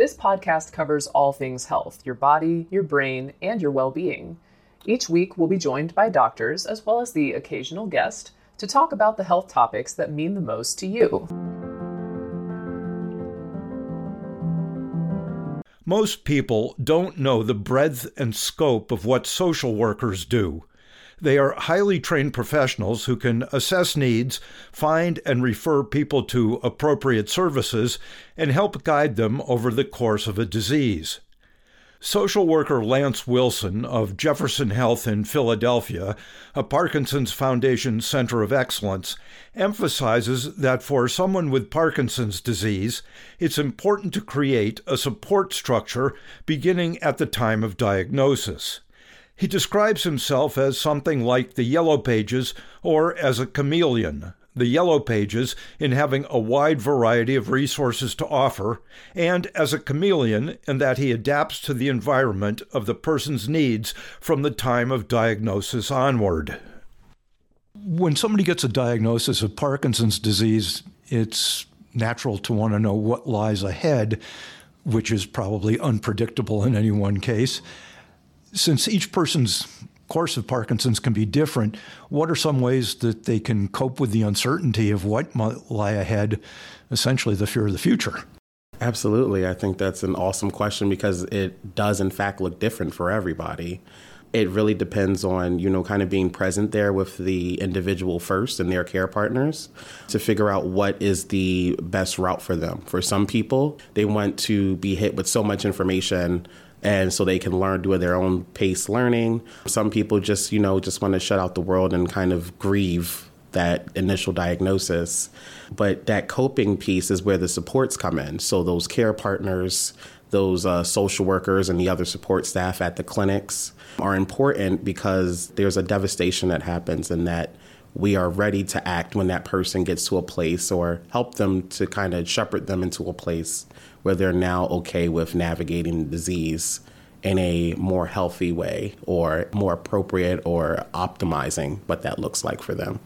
This podcast covers all things health your body, your brain, and your well being. Each week, we'll be joined by doctors as well as the occasional guest to talk about the health topics that mean the most to you. Most people don't know the breadth and scope of what social workers do. They are highly trained professionals who can assess needs, find and refer people to appropriate services, and help guide them over the course of a disease. Social worker Lance Wilson of Jefferson Health in Philadelphia, a Parkinson's Foundation Center of Excellence, emphasizes that for someone with Parkinson's disease, it's important to create a support structure beginning at the time of diagnosis. He describes himself as something like the Yellow Pages or as a chameleon, the Yellow Pages in having a wide variety of resources to offer, and as a chameleon in that he adapts to the environment of the person's needs from the time of diagnosis onward. When somebody gets a diagnosis of Parkinson's disease, it's natural to want to know what lies ahead, which is probably unpredictable in any one case since each person's course of Parkinson's can be different, what are some ways that they can cope with the uncertainty of what might lie ahead, essentially the fear of the future? Absolutely. I think that's an awesome question because it does, in fact, look different for everybody. It really depends on, you know, kind of being present there with the individual first and their care partners to figure out what is the best route for them. For some people, they want to be hit with so much information and so they can learn do their own pace learning. Some people just, you know, just want to shut out the world and kind of grieve that initial diagnosis. But that coping piece is where the supports come in. So those care partners, those uh, social workers, and the other support staff at the clinics are important because there's a devastation that happens and that we are ready to act when that person gets to a place or help them to kind of shepherd them into a place where they're now okay with navigating the disease in a more healthy way or more appropriate or optimizing what that looks like for them.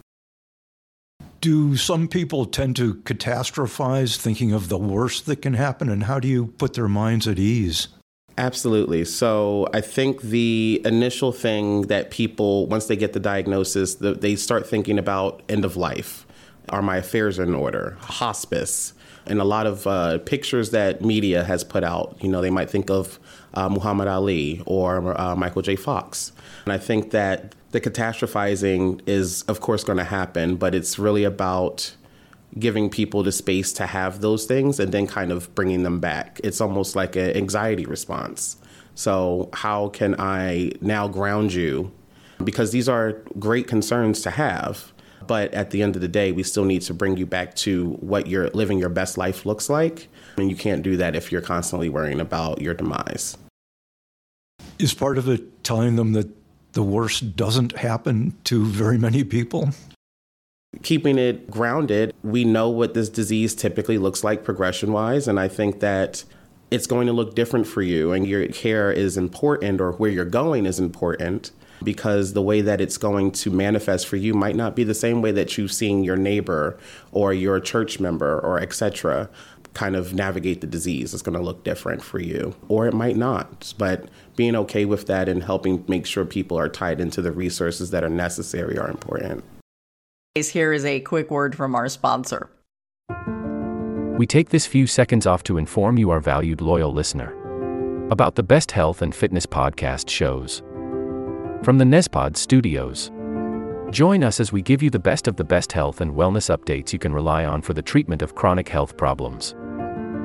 Do some people tend to catastrophize, thinking of the worst that can happen? And how do you put their minds at ease? Absolutely. So I think the initial thing that people, once they get the diagnosis, they start thinking about end of life. Are my affairs in order? Hospice. And a lot of uh, pictures that media has put out, you know, they might think of uh, Muhammad Ali or uh, Michael J. Fox. And I think that the catastrophizing is, of course, going to happen, but it's really about giving people the space to have those things and then kind of bringing them back. It's almost like an anxiety response. So, how can I now ground you? Because these are great concerns to have. But at the end of the day, we still need to bring you back to what your living your best life looks like. And you can't do that if you're constantly worrying about your demise. Is part of it telling them that the worst doesn't happen to very many people? keeping it grounded, we know what this disease typically looks like progression wise. And I think that it's going to look different for you, and your care is important, or where you're going is important because the way that it's going to manifest for you might not be the same way that you've seen your neighbor or your church member or etc kind of navigate the disease it's going to look different for you or it might not but being okay with that and helping make sure people are tied into the resources that are necessary are important here is a quick word from our sponsor. We take this few seconds off to inform you, our valued loyal listener, about the best health and fitness podcast shows from the Nezpod studios. Join us as we give you the best of the best health and wellness updates you can rely on for the treatment of chronic health problems.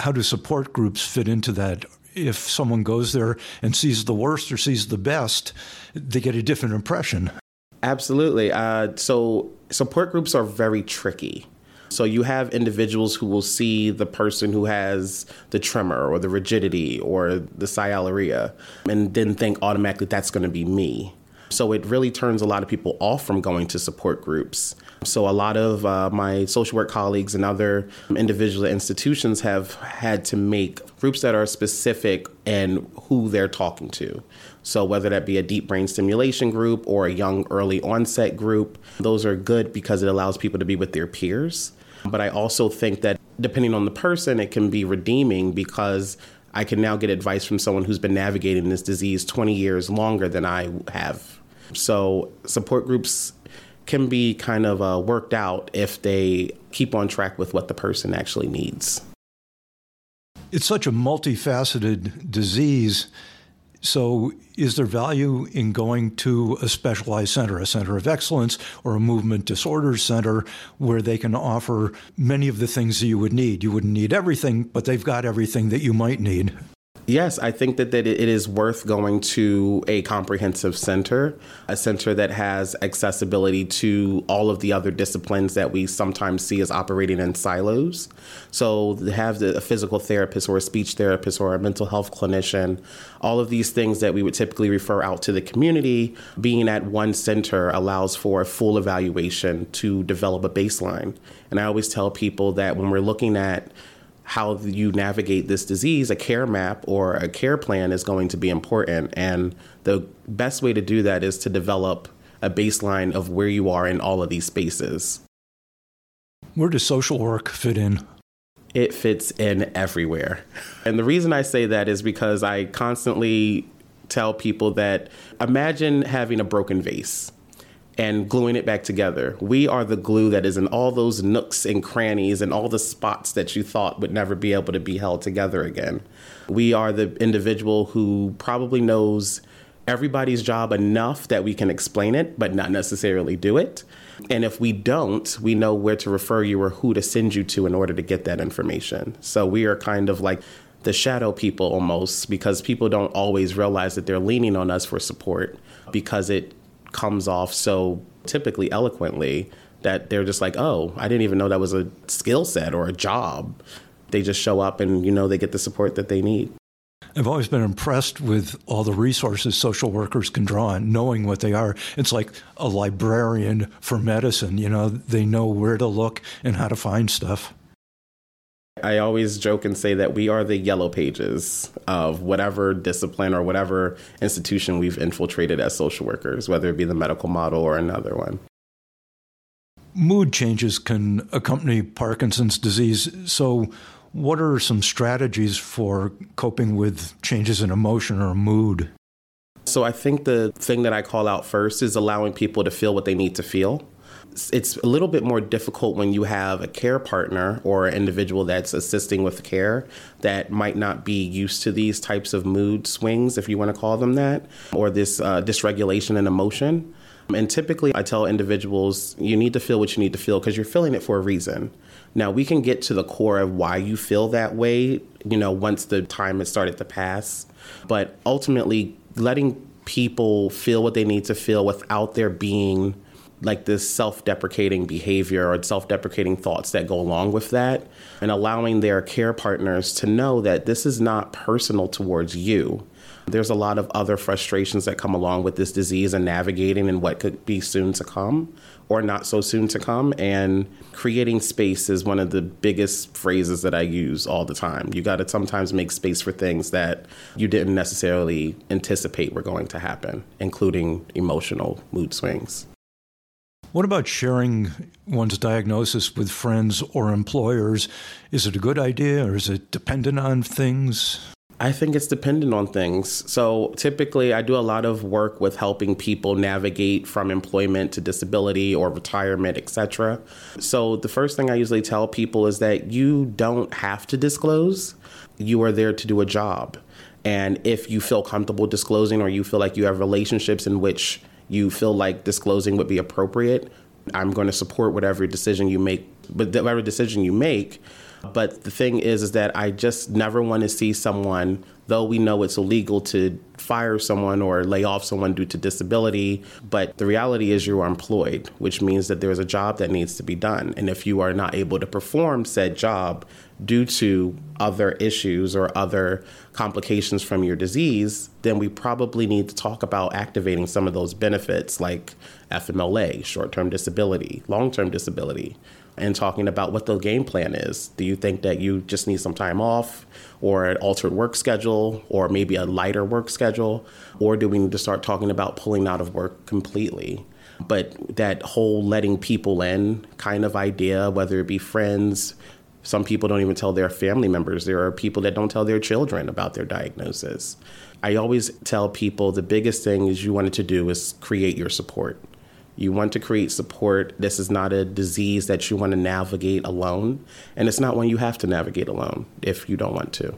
How do support groups fit into that? If someone goes there and sees the worst or sees the best, they get a different impression. Absolutely. Uh, so, support groups are very tricky. So you have individuals who will see the person who has the tremor or the rigidity or the sialorrhea and then think automatically that's going to be me. So it really turns a lot of people off from going to support groups. So a lot of uh, my social work colleagues and other individual institutions have had to make groups that are specific and who they're talking to. So whether that be a deep brain stimulation group or a young early onset group, those are good because it allows people to be with their peers. But I also think that depending on the person, it can be redeeming because I can now get advice from someone who's been navigating this disease 20 years longer than I have. So support groups can be kind of uh, worked out if they keep on track with what the person actually needs. It's such a multifaceted disease. So, is there value in going to a specialized center, a center of excellence, or a movement disorders center where they can offer many of the things that you would need? You wouldn't need everything, but they've got everything that you might need. Yes, I think that, that it is worth going to a comprehensive center, a center that has accessibility to all of the other disciplines that we sometimes see as operating in silos. So, have a physical therapist or a speech therapist or a mental health clinician, all of these things that we would typically refer out to the community, being at one center allows for a full evaluation to develop a baseline. And I always tell people that when we're looking at how you navigate this disease, a care map or a care plan is going to be important. And the best way to do that is to develop a baseline of where you are in all of these spaces. Where does social work fit in? It fits in everywhere. And the reason I say that is because I constantly tell people that imagine having a broken vase and gluing it back together. We are the glue that is in all those nooks and crannies and all the spots that you thought would never be able to be held together again. We are the individual who probably knows everybody's job enough that we can explain it, but not necessarily do it. And if we don't, we know where to refer you or who to send you to in order to get that information. So we are kind of like the shadow people almost because people don't always realize that they're leaning on us for support because it comes off so typically eloquently that they're just like, oh, I didn't even know that was a skill set or a job. They just show up and, you know, they get the support that they need. I've always been impressed with all the resources social workers can draw on, knowing what they are. It's like a librarian for medicine. You know, they know where to look and how to find stuff. I always joke and say that we are the yellow pages of whatever discipline or whatever institution we've infiltrated as social workers, whether it be the medical model or another one. Mood changes can accompany Parkinson's disease. So, what are some strategies for coping with changes in emotion or mood? So, I think the thing that I call out first is allowing people to feel what they need to feel it's a little bit more difficult when you have a care partner or an individual that's assisting with care that might not be used to these types of mood swings, if you want to call them that, or this uh, dysregulation in emotion. And typically, I tell individuals, you need to feel what you need to feel because you're feeling it for a reason. Now, we can get to the core of why you feel that way, you know, once the time has started to pass. But ultimately, letting people feel what they need to feel without there being like this self deprecating behavior or self deprecating thoughts that go along with that, and allowing their care partners to know that this is not personal towards you. There's a lot of other frustrations that come along with this disease and navigating and what could be soon to come or not so soon to come. And creating space is one of the biggest phrases that I use all the time. You got to sometimes make space for things that you didn't necessarily anticipate were going to happen, including emotional mood swings. What about sharing one's diagnosis with friends or employers? Is it a good idea or is it dependent on things? I think it's dependent on things. So typically, I do a lot of work with helping people navigate from employment to disability or retirement, etc. So the first thing I usually tell people is that you don't have to disclose. You are there to do a job. And if you feel comfortable disclosing or you feel like you have relationships in which you feel like disclosing would be appropriate, I'm going to support whatever decision you make, but whatever decision you make. But the thing is, is that I just never want to see someone, though we know it's illegal to fire someone or lay off someone due to disability, but the reality is you are employed, which means that there's a job that needs to be done. And if you are not able to perform said job due to other issues or other complications from your disease, then we probably need to talk about activating some of those benefits like FMLA, short term disability, long term disability and talking about what the game plan is. Do you think that you just need some time off or an altered work schedule or maybe a lighter work schedule? Or do we need to start talking about pulling out of work completely? But that whole letting people in kind of idea, whether it be friends, some people don't even tell their family members. There are people that don't tell their children about their diagnosis. I always tell people the biggest thing is you wanted to do is create your support. You want to create support. This is not a disease that you want to navigate alone. And it's not one you have to navigate alone if you don't want to.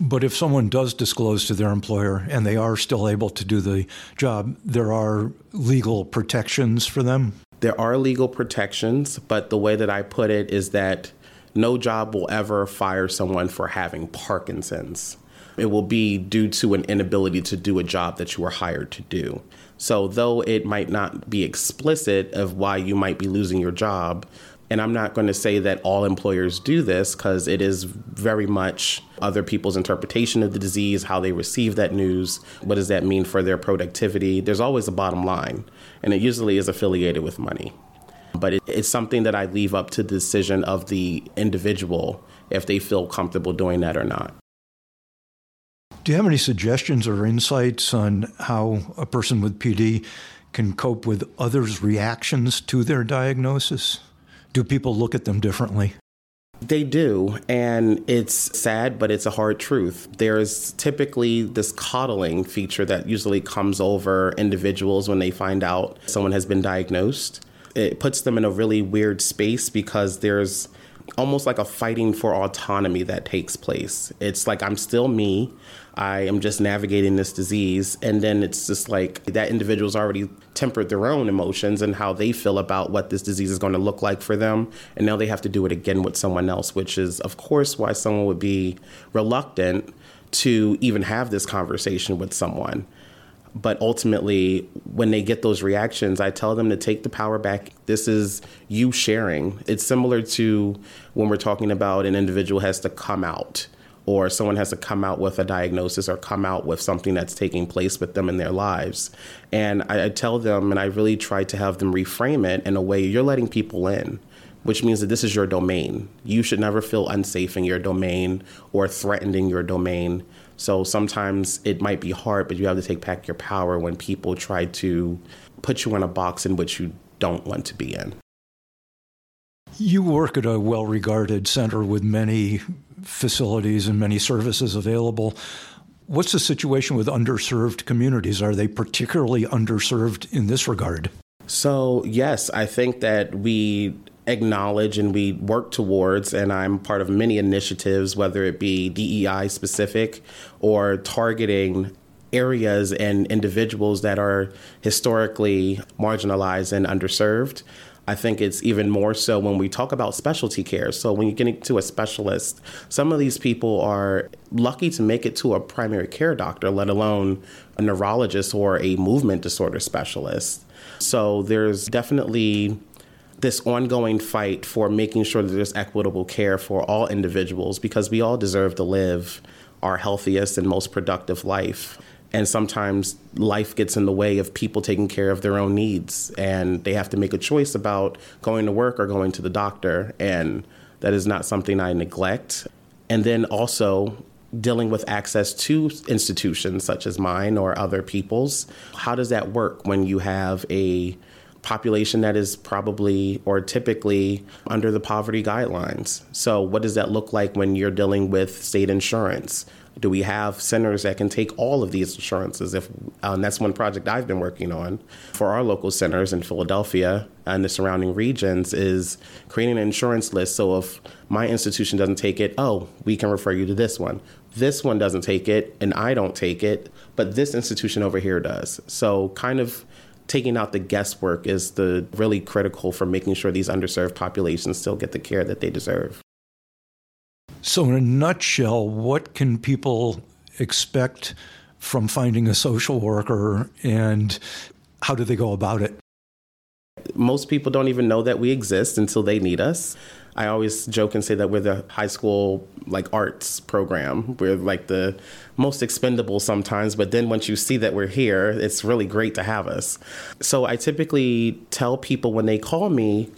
But if someone does disclose to their employer and they are still able to do the job, there are legal protections for them? There are legal protections, but the way that I put it is that no job will ever fire someone for having Parkinson's. It will be due to an inability to do a job that you were hired to do. So, though it might not be explicit of why you might be losing your job, and I'm not going to say that all employers do this because it is very much other people's interpretation of the disease, how they receive that news, what does that mean for their productivity. There's always a bottom line, and it usually is affiliated with money. But it, it's something that I leave up to the decision of the individual if they feel comfortable doing that or not. Do you have any suggestions or insights on how a person with PD can cope with others' reactions to their diagnosis? Do people look at them differently? They do, and it's sad, but it's a hard truth. There's typically this coddling feature that usually comes over individuals when they find out someone has been diagnosed. It puts them in a really weird space because there's almost like a fighting for autonomy that takes place. It's like I'm still me. I am just navigating this disease. And then it's just like that individual's already tempered their own emotions and how they feel about what this disease is going to look like for them. And now they have to do it again with someone else, which is, of course, why someone would be reluctant to even have this conversation with someone. But ultimately, when they get those reactions, I tell them to take the power back. This is you sharing. It's similar to when we're talking about an individual has to come out or someone has to come out with a diagnosis or come out with something that's taking place with them in their lives. And I, I tell them, and I really try to have them reframe it in a way you're letting people in which means that this is your domain. You should never feel unsafe in your domain or threatened in your domain. So sometimes it might be hard, but you have to take back your power when people try to put you in a box in which you don't want to be in. You work at a well regarded center with many facilities and many services available. What's the situation with underserved communities? Are they particularly underserved in this regard? So, yes, I think that we acknowledge and we work towards, and I'm part of many initiatives, whether it be DEI specific or targeting areas and individuals that are historically marginalized and underserved. I think it's even more so when we talk about specialty care. So when you get into a specialist, some of these people are lucky to make it to a primary care doctor, let alone a neurologist or a movement disorder specialist. So there's definitely this ongoing fight for making sure that there's equitable care for all individuals because we all deserve to live our healthiest and most productive life. And sometimes life gets in the way of people taking care of their own needs, and they have to make a choice about going to work or going to the doctor. And that is not something I neglect. And then also, dealing with access to institutions such as mine or other people's. How does that work when you have a population that is probably or typically under the poverty guidelines. So, what does that look like when you're dealing with state insurance? Do we have centers that can take all of these insurances? If uh, and that's one project I've been working on for our local centers in Philadelphia and the surrounding regions is creating an insurance list. So if my institution doesn't take it, oh, we can refer you to this one. This one doesn't take it, and I don't take it, but this institution over here does. So kind of taking out the guesswork is the really critical for making sure these underserved populations still get the care that they deserve. So, in a nutshell, what can people expect from finding a social worker and how do they go about it? Most people don't even know that we exist until they need us. I always joke and say that we're the high school like arts program. We're like the most expendable sometimes, but then once you see that we're here, it's really great to have us. So I typically tell people when they call me,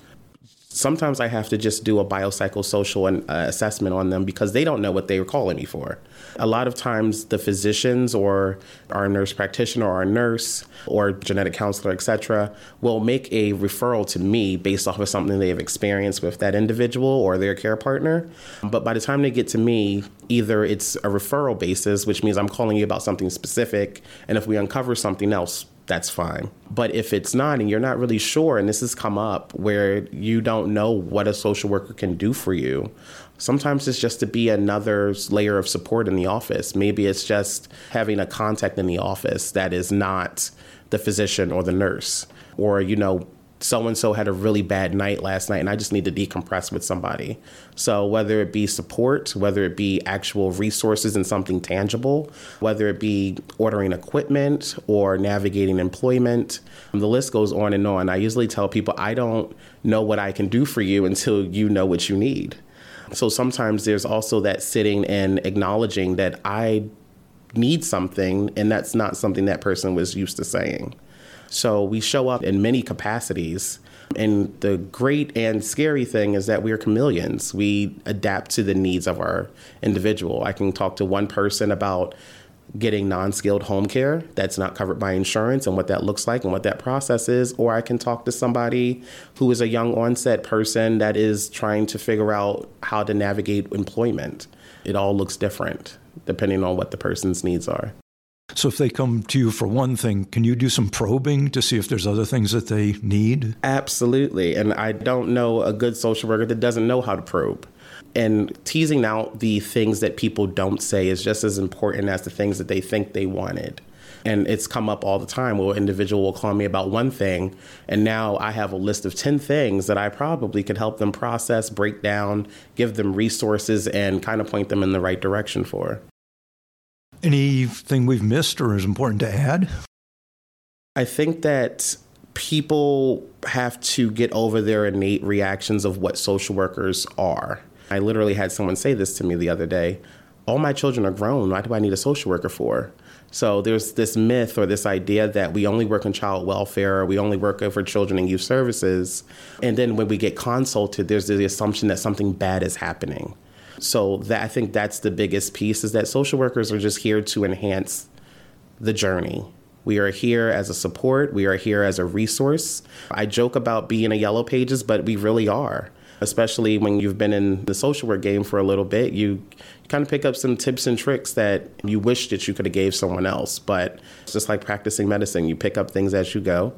sometimes I have to just do a biopsychosocial uh, assessment on them because they don't know what they were calling me for. A lot of times, the physicians or our nurse practitioner or our nurse or genetic counselor, etc., will make a referral to me based off of something they have experienced with that individual or their care partner. But by the time they get to me, either it's a referral basis, which means I'm calling you about something specific, and if we uncover something else, that's fine. But if it's not and you're not really sure, and this has come up where you don't know what a social worker can do for you, sometimes it's just to be another layer of support in the office. Maybe it's just having a contact in the office that is not the physician or the nurse, or, you know, so and so had a really bad night last night and I just need to decompress with somebody. So, whether it be support, whether it be actual resources and something tangible, whether it be ordering equipment or navigating employment, um, the list goes on and on. I usually tell people I don't know what I can do for you until you know what you need. So, sometimes there's also that sitting and acknowledging that I need something and that's not something that person was used to saying. So we show up in many capacities. And the great and scary thing is that we are chameleons. We adapt to the needs of our individual. I can talk to one person about getting non skilled home care that's not covered by insurance and what that looks like and what that process is. Or I can talk to somebody who is a young onset person that is trying to figure out how to navigate employment. It all looks different depending on what the person's needs are. So, if they come to you for one thing, can you do some probing to see if there's other things that they need? Absolutely. And I don't know a good social worker that doesn't know how to probe. And teasing out the things that people don't say is just as important as the things that they think they wanted. And it's come up all the time where an individual will call me about one thing, and now I have a list of 10 things that I probably could help them process, break down, give them resources, and kind of point them in the right direction for. Anything we've missed or is important to add? I think that people have to get over their innate reactions of what social workers are. I literally had someone say this to me the other day All my children are grown. Why do I need a social worker for? So there's this myth or this idea that we only work in child welfare, or we only work for children and youth services. And then when we get consulted, there's the assumption that something bad is happening. So that I think that's the biggest piece is that social workers are just here to enhance the journey. We are here as a support, we are here as a resource. I joke about being a yellow pages, but we really are. Especially when you've been in the social work game for a little bit, you kind of pick up some tips and tricks that you wish that you could have gave someone else. But it's just like practicing medicine, you pick up things as you go.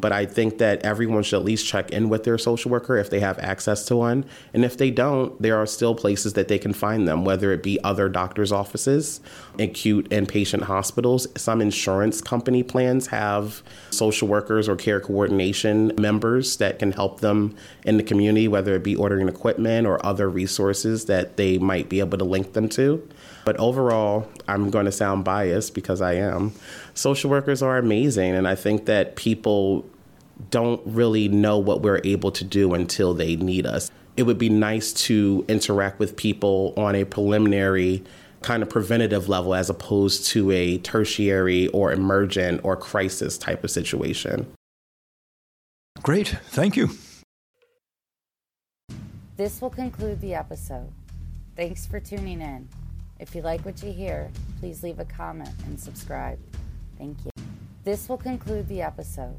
But I think that everyone should at least check in with their social worker if they have access to one. And if they don't, there are still places that they can find them, whether it be other doctors' offices, acute inpatient hospitals. Some insurance company plans have social workers or care coordination members that can help them in the community, whether it be ordering equipment or other resources that they might be able to link them to. But overall, I'm going to sound biased because I am. Social workers are amazing, and I think that people don't really know what we're able to do until they need us. It would be nice to interact with people on a preliminary kind of preventative level as opposed to a tertiary or emergent or crisis type of situation. Great. Thank you. This will conclude the episode. Thanks for tuning in. If you like what you hear, please leave a comment and subscribe. Thank you. This will conclude the episode.